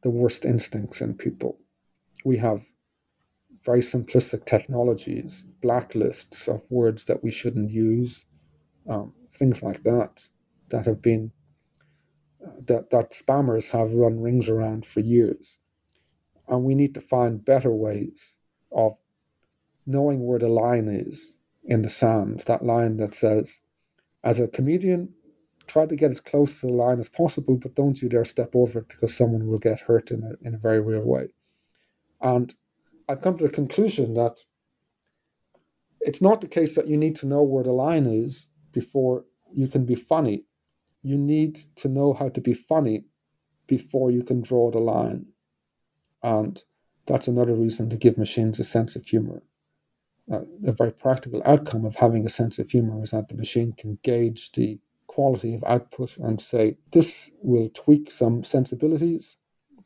Speaker 2: the worst instincts in people. We have very simplistic technologies, blacklists of words that we shouldn't use, um, things like that, that have been uh, that that spammers have run rings around for years, and we need to find better ways of knowing where the line is in the sand, that line that says, as a comedian, try to get as close to the line as possible, but don't you dare step over it because someone will get hurt in a, in a very real way. And I've come to the conclusion that it's not the case that you need to know where the line is before you can be funny. You need to know how to be funny before you can draw the line. And that's another reason to give machines a sense of humor uh, the very practical outcome of having a sense of humor is that the machine can gauge the quality of output and say, this will tweak some sensibilities,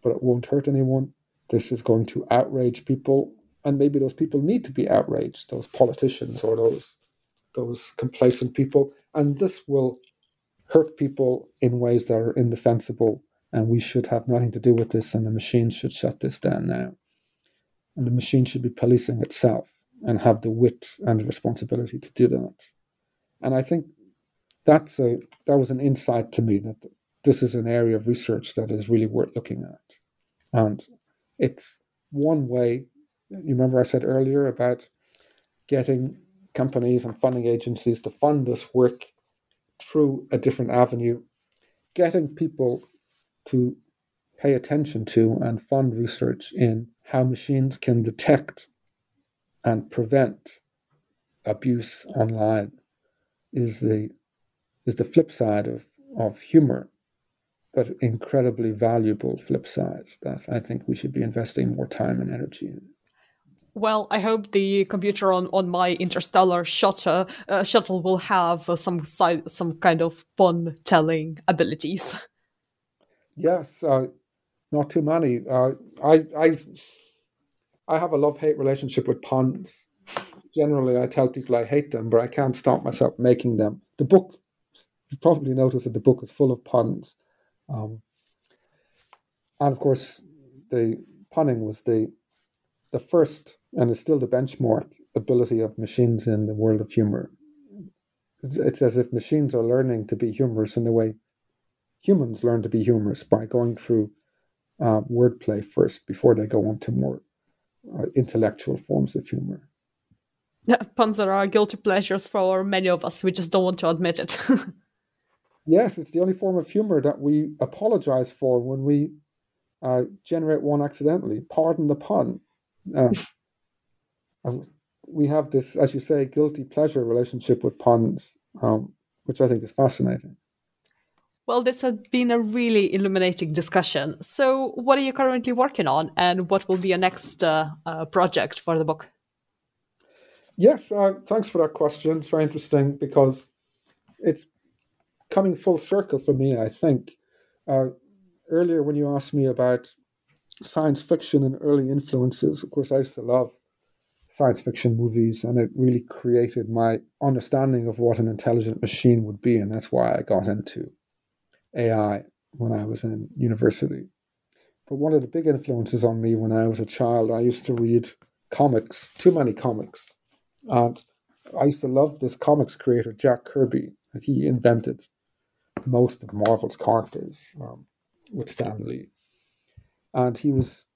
Speaker 2: but it won't hurt anyone. This is going to outrage people. And maybe those people need to be outraged, those politicians or those, those complacent people. And this will hurt people in ways that are indefensible. And we should have nothing to do with this. And the machine should shut this down now. And the machine should be policing itself and have the wit and the responsibility to do that. And I think that's a that was an insight to me that this is an area of research that is really worth looking at. And it's one way. You remember I said earlier about getting companies and funding agencies to fund this work through a different avenue, getting people to pay attention to and fund research in how machines can detect and prevent abuse online is the is the flip side of, of humor, but incredibly valuable flip side that I think we should be investing more time and energy in.
Speaker 1: Well, I hope the computer on, on my interstellar shuttle uh, shuttle will have uh, some side, some kind of fun telling abilities.
Speaker 2: Yes, uh, not too many. Uh, I I I have a love hate relationship with puns. Generally, I tell people I hate them, but I can't stop myself making them. The book, you've probably noticed that the book is full of puns. Um, and of course, the punning was the the first and is still the benchmark ability of machines in the world of humor. It's, it's as if machines are learning to be humorous in the way humans learn to be humorous by going through uh, wordplay first before they go on to more uh, intellectual forms of humor.
Speaker 1: Yeah, puns are our guilty pleasures for many of us. We just don't want to admit it.
Speaker 2: yes, it's the only form of humor that we apologize for when we uh, generate one accidentally. Pardon the pun. Uh, we have this, as you say, guilty pleasure relationship with puns, um, which I think is fascinating.
Speaker 1: Well, this has been a really illuminating discussion. So, what are you currently working on, and what will be your next uh, uh, project for the book?
Speaker 2: Yes, uh, thanks for that question. It's very interesting because it's coming full circle for me, I think. Uh, earlier, when you asked me about science fiction and early influences, of course, I used to love science fiction movies, and it really created my understanding of what an intelligent machine would be, and that's why I got into AI when I was in university. But one of the big influences on me when I was a child, I used to read comics, too many comics. And I used to love this comics creator, Jack Kirby. that He invented most of Marvel's characters um, with Stan Lee. And he was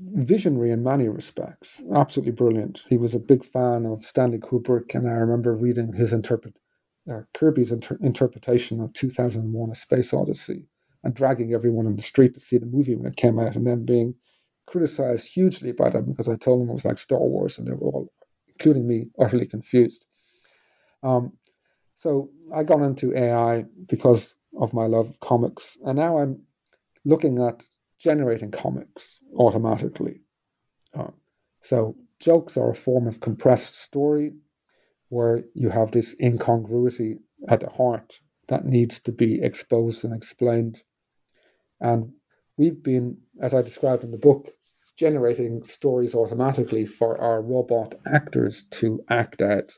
Speaker 2: visionary in many respects, absolutely brilliant. He was a big fan of Stanley Kubrick, and I remember reading his interpret uh, Kirby's inter- interpretation of 2001: A Space Odyssey, and dragging everyone in the street to see the movie when it came out, and then being criticized hugely by them because I told them it was like Star Wars, and they were all, including me, utterly confused. Um, so I got into AI because of my love of comics, and now I'm looking at generating comics automatically. Uh, so jokes are a form of compressed story where you have this incongruity at the heart that needs to be exposed and explained. And we've been, as I described in the book, generating stories automatically for our robot actors to act out.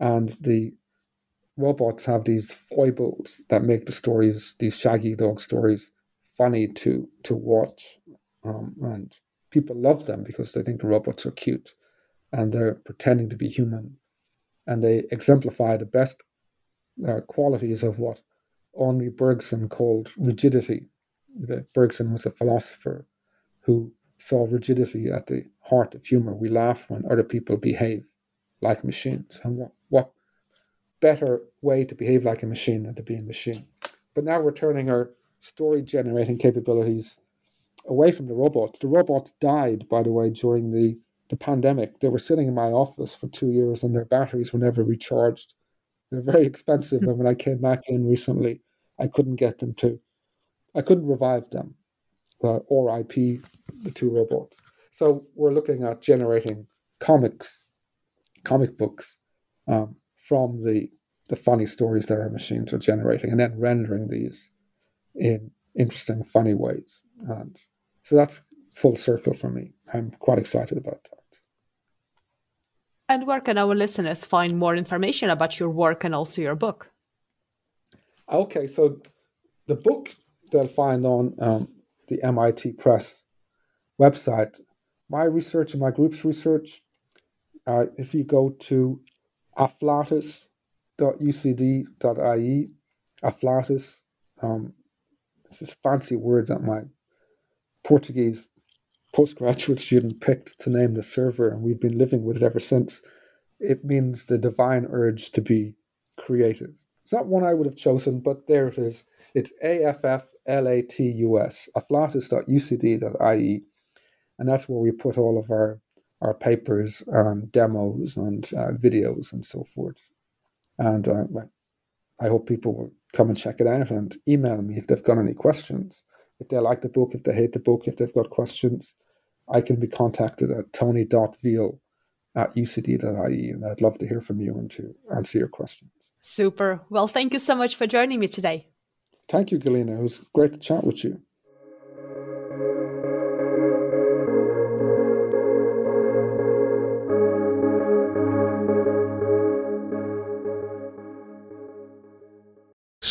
Speaker 2: And the robots have these foibles that make the stories, these shaggy dog stories, funny to to watch, um, and people love them because they think the robots are cute, and they're pretending to be human, and they exemplify the best uh, qualities of what Henri Bergson called rigidity. Bergson was a philosopher who saw rigidity at the heart of humor. We laugh when other people behave like machines, and what what better way to behave like a machine than to be a machine? But now we're turning our story generating capabilities away from the robots. The robots died, by the way, during the, the pandemic. They were sitting in my office for two years and their batteries were never recharged. They're very expensive. and when I came back in recently, I couldn't get them to, I couldn't revive them uh, or IP the two robots. So we're looking at generating comics, comic books um, from the the funny stories that our machines are generating, and then rendering these in interesting, funny ways. And so that's full circle for me. I'm quite excited about that.
Speaker 1: And where can our listeners find more information about your work and also your book?
Speaker 2: Okay, so the book they'll find on um, the MIT Press website. My research and my group's research, uh, if you go to afflatus.ucd.ie, afflatus, um, it's this fancy word that my Portuguese postgraduate student picked to name the server, and we've been living with it ever since. It means the divine urge to be creative. It's not one I would have chosen, but there it is. It's A F F L A T U S, afflatus.ucd.ie. And that's where we put all of our, our papers and demos and uh, videos and so forth. And uh, I hope people will come and check it out and email me if they've got any questions. If they like the book, if they hate the book, if they've got questions, I can be contacted at tony.veale at ucd.ie, and I'd love to hear from you and to answer your questions.
Speaker 1: Super. Well, thank you so much for joining me today.
Speaker 2: Thank you, Galina. It was great to chat with you.